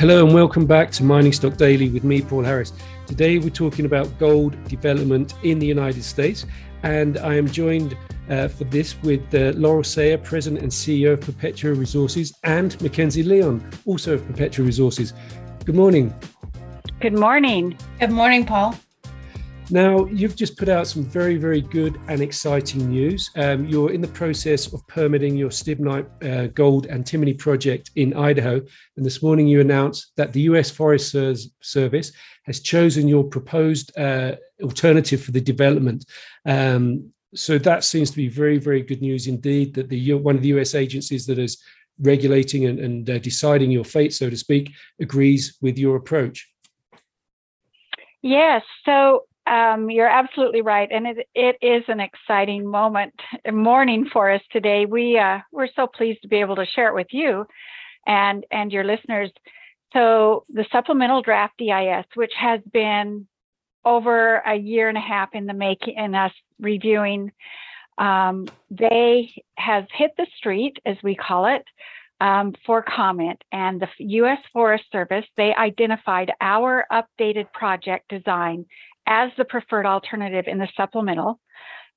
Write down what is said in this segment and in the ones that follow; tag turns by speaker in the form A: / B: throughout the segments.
A: Hello and welcome back to Mining Stock Daily with me, Paul Harris. Today we're talking about gold development in the United States, and I am joined uh, for this with uh, Laurel Sayer, President and CEO of Perpetua Resources, and Mackenzie Leon, also of Perpetua Resources. Good morning.
B: Good morning.
C: Good morning, Paul.
A: Now, you've just put out some very, very good and exciting news. Um, you're in the process of permitting your Stibnite uh, gold antimony project in Idaho. And this morning you announced that the US Forest Service has chosen your proposed uh, alternative for the development. Um, so that seems to be very, very good news indeed that the one of the US agencies that is regulating and, and uh, deciding your fate, so to speak, agrees with your approach.
B: Yes. So um, you're absolutely right, and it, it is an exciting moment, morning for us today. We uh, we're so pleased to be able to share it with you, and and your listeners. So the supplemental draft EIS, which has been over a year and a half in the making, and us reviewing, um, they has hit the street, as we call it, um, for comment. And the U.S. Forest Service they identified our updated project design as the preferred alternative in the supplemental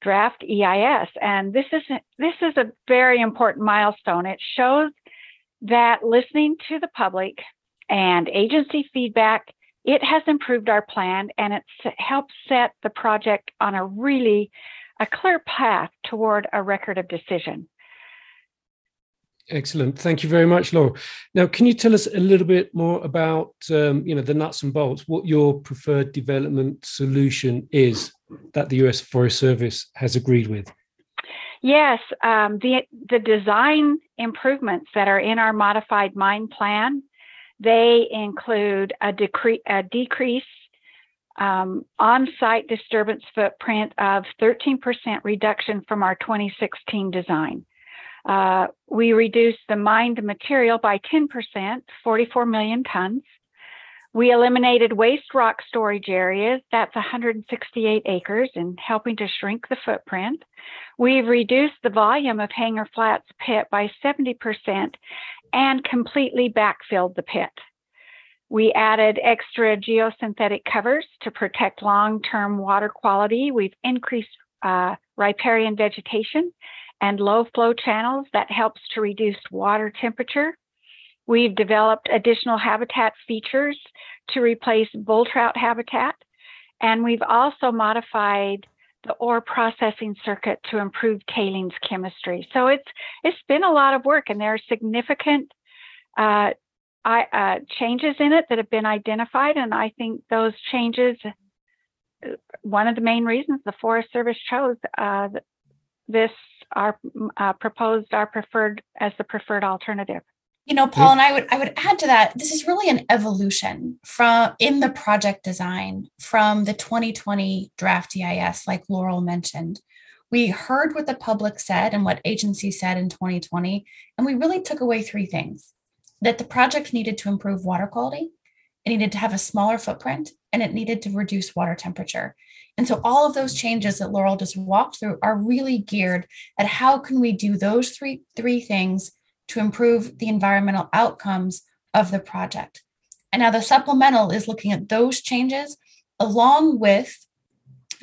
B: draft EIS. And this is this is a very important milestone. It shows that listening to the public and agency feedback, it has improved our plan and it's helped set the project on a really a clear path toward a record of decision.
A: Excellent. Thank you very much, Laura. Now, can you tell us a little bit more about, um, you know, the nuts and bolts, what your preferred development solution is that the U.S. Forest Service has agreed with?
B: Yes, um, the the design improvements that are in our modified mine plan, they include a, decre- a decrease um, on-site disturbance footprint of 13% reduction from our 2016 design. Uh, we reduced the mined material by 10%, 44 million tons. We eliminated waste rock storage areas, that's 168 acres, and helping to shrink the footprint. We've reduced the volume of Hangar Flats pit by 70% and completely backfilled the pit. We added extra geosynthetic covers to protect long term water quality. We've increased uh, riparian vegetation and low flow channels that helps to reduce water temperature. We've developed additional habitat features to replace bull trout habitat. And we've also modified the ore processing circuit to improve tailings chemistry. So it's it's been a lot of work, and there are significant uh, I, uh, changes in it that have been identified. And I think those changes, one of the main reasons the Forest Service chose uh, this our uh, proposed our preferred as the preferred alternative.
C: You know, Paul, and I would I would add to that. This is really an evolution from in the project design from the 2020 draft EIS, like Laurel mentioned. We heard what the public said and what agencies said in 2020, and we really took away three things: that the project needed to improve water quality, it needed to have a smaller footprint, and it needed to reduce water temperature. And so all of those changes that Laurel just walked through are really geared at how can we do those three three things to improve the environmental outcomes of the project. And now the supplemental is looking at those changes along with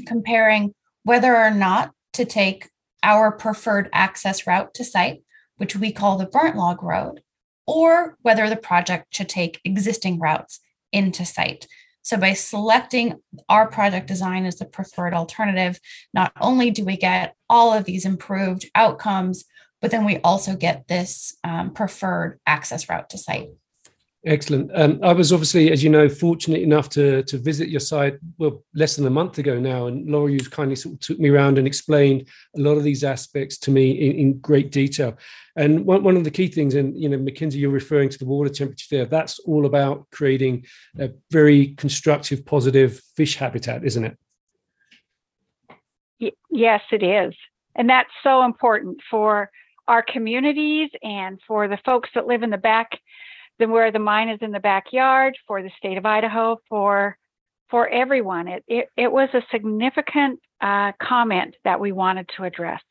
C: comparing whether or not to take our preferred access route to site, which we call the burnt log road, or whether the project should take existing routes into site. So by selecting our project design as the preferred alternative, not only do we get all of these improved outcomes, but then we also get this um, preferred access route to site.
A: Excellent. Um, I was obviously, as you know, fortunate enough to to visit your site well less than a month ago now, and Laura, you kindly sort of took me around and explained a lot of these aspects to me in, in great detail. And one, one of the key things, and you know, Mackenzie, you're referring to the water temperature there. That's all about creating a very constructive, positive fish habitat, isn't it?
B: Yes, it is, and that's so important for our communities and for the folks that live in the back where the mine is in the backyard for the state of Idaho for for everyone. It it, it was a significant uh, comment that we wanted to address.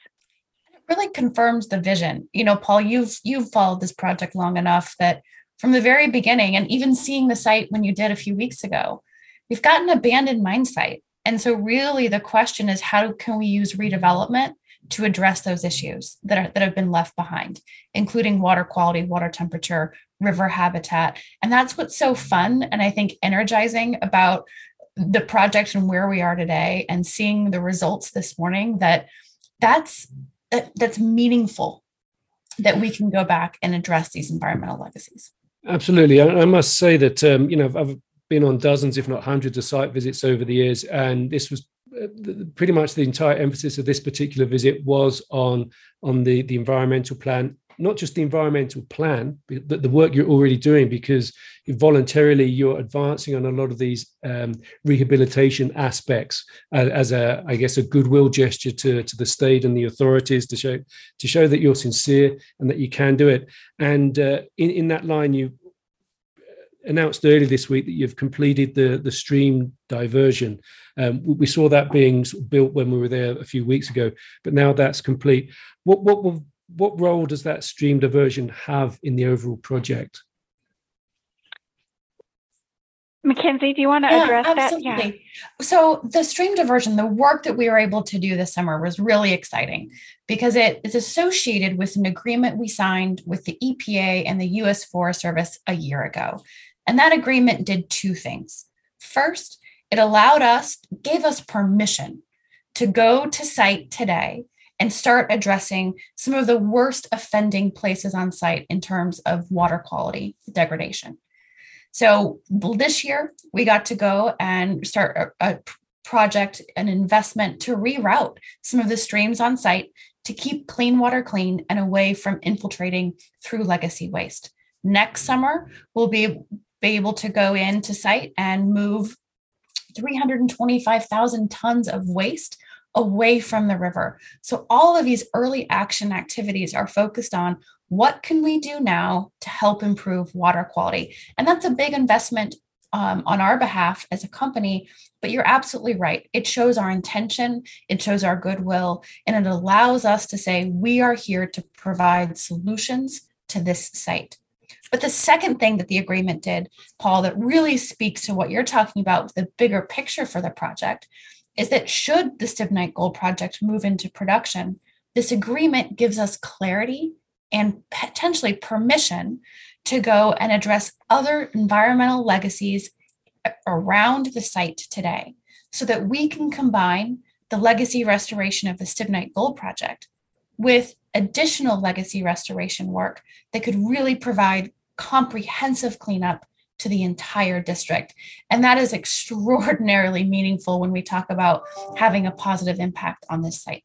C: It really confirms the vision. You know, Paul, you've you've followed this project long enough that from the very beginning, and even seeing the site when you did a few weeks ago, we've got an abandoned mine site. And so, really, the question is how can we use redevelopment to address those issues that, are, that have been left behind, including water quality, water temperature, river habitat. And that's what's so fun and I think energizing about the project and where we are today and seeing the results this morning that that's that, that's meaningful that we can go back and address these environmental legacies.
A: Absolutely. I, I must say that, um, you know, I've been on dozens, if not hundreds of site visits over the years, and this was uh, pretty much the entire emphasis of this particular visit was on on the the environmental plan not just the environmental plan, but the work you're already doing, because voluntarily you're advancing on a lot of these um, rehabilitation aspects as, as, a, I guess, a goodwill gesture to, to the state and the authorities to show to show that you're sincere and that you can do it. And uh, in in that line, you announced earlier this week that you've completed the the stream diversion. Um, we saw that being built when we were there a few weeks ago, but now that's complete. What what will what role does that stream diversion have in the overall project?
B: Mackenzie, do you want to yeah, address absolutely. that? Yeah.
C: So the stream diversion, the work that we were able to do this summer was really exciting because it is associated with an agreement we signed with the EPA and the US Forest Service a year ago. And that agreement did two things. First, it allowed us, gave us permission to go to site today and start addressing some of the worst offending places on site in terms of water quality degradation. So this year, we got to go and start a, a project, an investment to reroute some of the streams on site to keep clean water clean and away from infiltrating through legacy waste. Next summer, we'll be, be able to go into site and move 325,000 tons of waste away from the river. So all of these early action activities are focused on what can we do now to help improve water quality? And that's a big investment um, on our behalf as a company. But you're absolutely right. It shows our intention, it shows our goodwill, and it allows us to say we are here to provide solutions to this site. But the second thing that the agreement did, Paul, that really speaks to what you're talking about, the bigger picture for the project, is that should the Stibnite Gold Project move into production, this agreement gives us clarity and potentially permission to go and address other environmental legacies around the site today so that we can combine the legacy restoration of the Stibnite Gold Project with additional legacy restoration work that could really provide comprehensive cleanup to the entire district. And that is extraordinarily meaningful when we talk about having a positive impact on this site.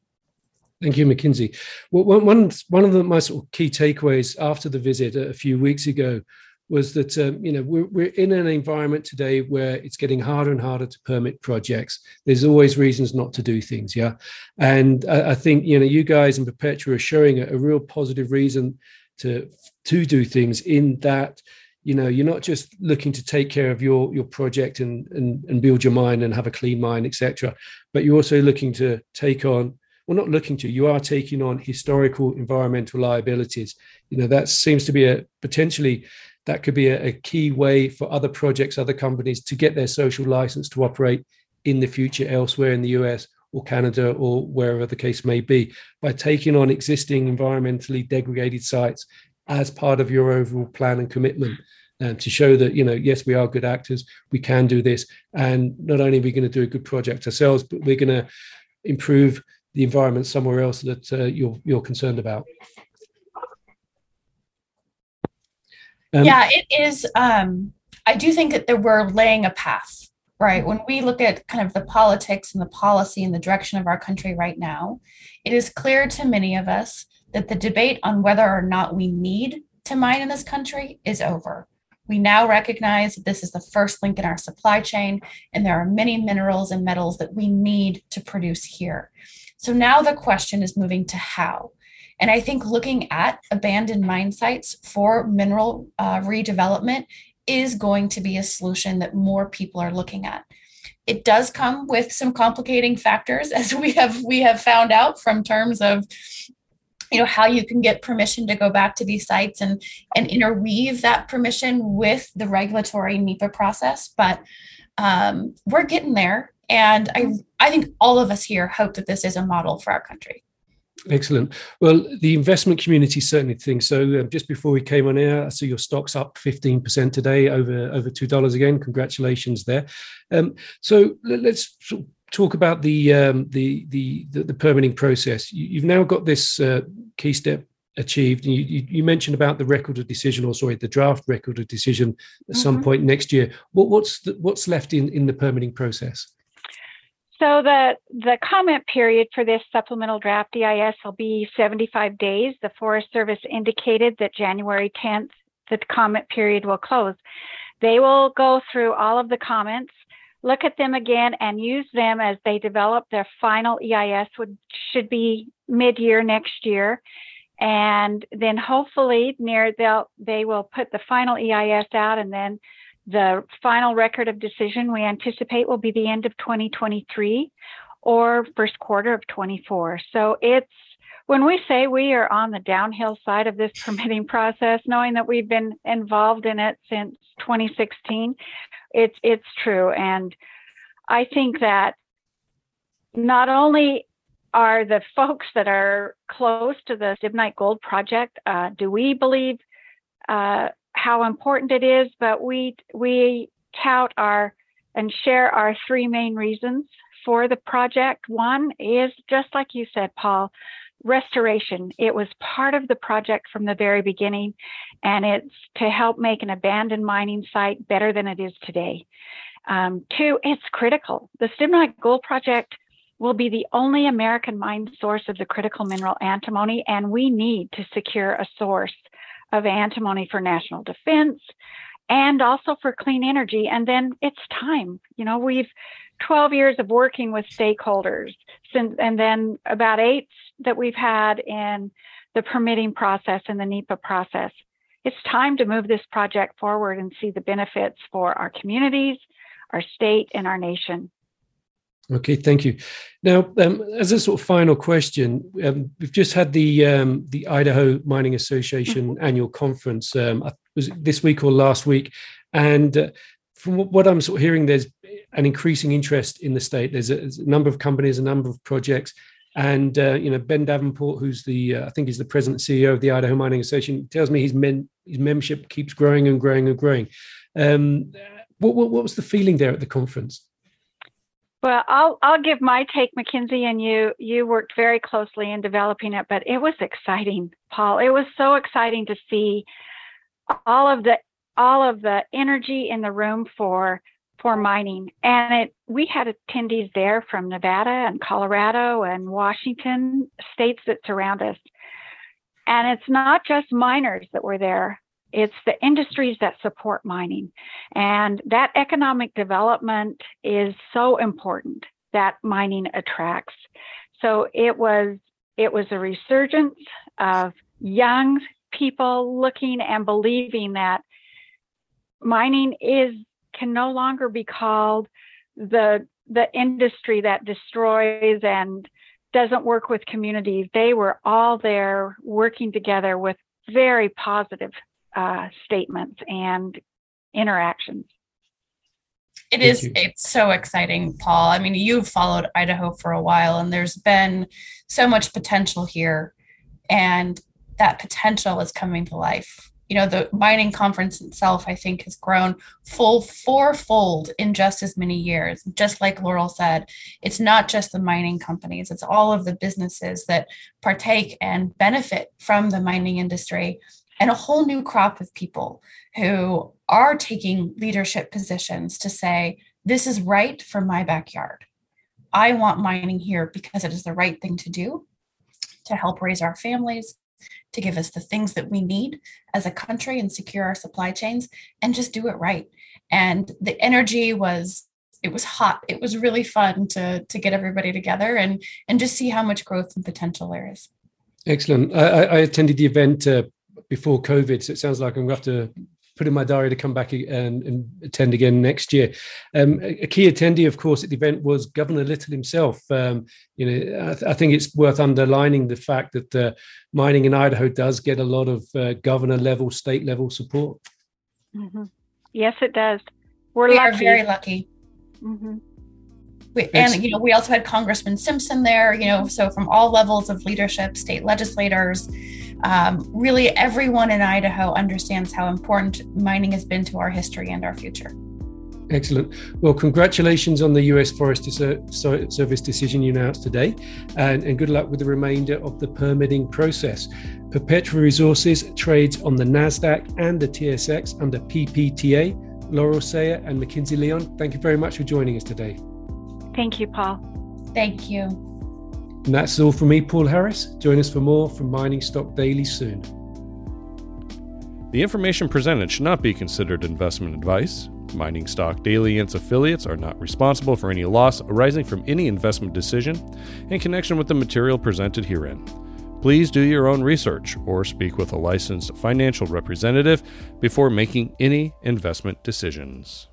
A: Thank you, Mackenzie. Well, one, one of the, my sort of key takeaways after the visit a few weeks ago was that um, you know we're, we're in an environment today where it's getting harder and harder to permit projects there's always reasons not to do things yeah and i, I think you know you guys in perpetua are showing a, a, real positive reason to to do things in that you know you're not just looking to take care of your your project and and, and build your mine and have a clean mine etc but you're also looking to take on well not looking to you are taking on historical environmental liabilities. You know that seems to be a potentially that could be a, a key way for other projects other companies to get their social license to operate in the future elsewhere in the us or Canada or wherever the case may be. By taking on existing environmentally degraded sites as part of your overall plan and commitment um, to show that you know yes we are good actors we can do this and not only are we going to do a good project ourselves but we're going to improve the environment somewhere else that uh, you're you're concerned about.
C: Um, yeah it is um, i do think that we're laying a path right? When we look at kind of the politics and the policy and the direction of our country right now it is clear to many of us that the debate on whether or not we need to mine in this country is over. We now recognize that this is the first link in our supply chain, and there are many minerals and metals that we need to produce here. So now the question is moving to how. And I think looking at abandoned mine sites for mineral uh, redevelopment is going to be a solution that more people are looking at. It does come with some complicating factors, as we have we have found out from terms of you know how you can get permission to go back to these sites and and interweave that permission with the regulatory NEPA process. But um, we're getting there, and I I think all of us here hope that this is a model for our country.
A: Excellent. Well, the investment community certainly thinks so. Um, just before we came on air, I see your stocks up 15% today, over over $2 again. Congratulations there. Um, so let, us talk about the, um, the, the, the, the, permitting process. You, have now got this uh, key step achieved. You, you, you, mentioned about the record of decision, or sorry, the draft record of decision at mm-hmm. some point next year. What, what's the, what's left in, in the permitting process?
B: So the the comment period for this supplemental draft EIS will be 75 days. The Forest Service indicated that January 10th the comment period will close. They will go through all of the comments, look at them again, and use them as they develop their final EIS, which should be mid-year next year. And then hopefully near they'll they will put the final EIS out and then the final record of decision we anticipate will be the end of 2023 or first quarter of 24. So it's when we say we are on the downhill side of this permitting process, knowing that we've been involved in it since 2016, it's it's true. And I think that not only are the folks that are close to the Stibnite Gold project, uh, do we believe uh, how important it is, but we we tout our and share our three main reasons for the project. One is just like you said, Paul, restoration. It was part of the project from the very beginning, and it's to help make an abandoned mining site better than it is today. Um, two, it's critical. The Stibnite Gold Project will be the only American mine source of the critical mineral antimony, and we need to secure a source of antimony for national defense and also for clean energy. And then it's time. You know, we've 12 years of working with stakeholders since, and then about eight that we've had in the permitting process and the NEPA process. It's time to move this project forward and see the benefits for our communities, our state, and our nation.
A: Okay, thank you. Now, um, as a sort of final question, um, we've just had the um, the Idaho Mining Association mm-hmm. annual conference. Um, was this week or last week? And uh, from what I'm sort of hearing, there's an increasing interest in the state. There's a, there's a number of companies, a number of projects, and uh, you know Ben Davenport, who's the uh, I think he's the president CEO of the Idaho Mining Association, tells me his men his membership keeps growing and growing and growing. Um, what, what, what was the feeling there at the conference?
B: Well, I'll I'll give my take, Mackenzie, and you you worked very closely in developing it, but it was exciting, Paul. It was so exciting to see all of the all of the energy in the room for for mining. And it we had attendees there from Nevada and Colorado and Washington, states that surround us. And it's not just miners that were there. It's the industries that support mining. And that economic development is so important that mining attracts. So it was it was a resurgence of young people looking and believing that mining is can no longer be called the the industry that destroys and doesn't work with communities. They were all there working together with very positive uh, statements and interactions.
C: It is, it's so exciting, Paul. I mean, you've followed Idaho for a while, and there's been so much potential here, and that potential is coming to life. You know, the mining conference itself, I think, has grown full fourfold in just as many years. Just like Laurel said, it's not just the mining companies, it's all of the businesses that partake and benefit from the mining industry and a whole new crop of people who are taking leadership positions to say, this is right for my backyard. I want mining here because it is the right thing to do to help raise our families, to give us the things that we need as a country and secure our supply chains and just do it right. And the energy was it was hot. It was really fun to to get everybody together and and just see how much growth and potential there is.
A: Excellent. I, I attended the event uh, before COVID. So it sounds like I'm going to have to put in my diary to come back and, and attend again next year. Um, a, key attendee, of course, at the event was Governor Little himself. Um, you know, I, th- I, think it's worth underlining the fact that uh, mining in Idaho does get a lot of uh, governor level, state level support.
B: Mm-hmm. Yes, it does. We're
C: we
B: lucky.
C: are very lucky. Mm-hmm. We, and you know, we also had Congressman Simpson there. You know, so from all levels of leadership, state legislators, um, really everyone in Idaho understands how important mining has been to our history and our future.
A: Excellent. Well, congratulations on the US Forest Service decision you announced today, and, and, good luck with the remainder of the permitting process. Perpetua Resources trades on the NASDAQ and the TSX under PPTA. Laurel Sayer and Mackenzie Leon, thank you very much for joining us today.
B: Thank you, Paul.
C: Thank you.
A: And that's all from me, Paul Harris. Join us for more from Mining Stock Daily soon.
D: The information presented should not be considered investment advice. Mining Stock Daily and its affiliates are not responsible for any loss arising from any investment decision in connection with the material presented herein. Please do your own research or speak with a licensed financial representative before making any investment decisions.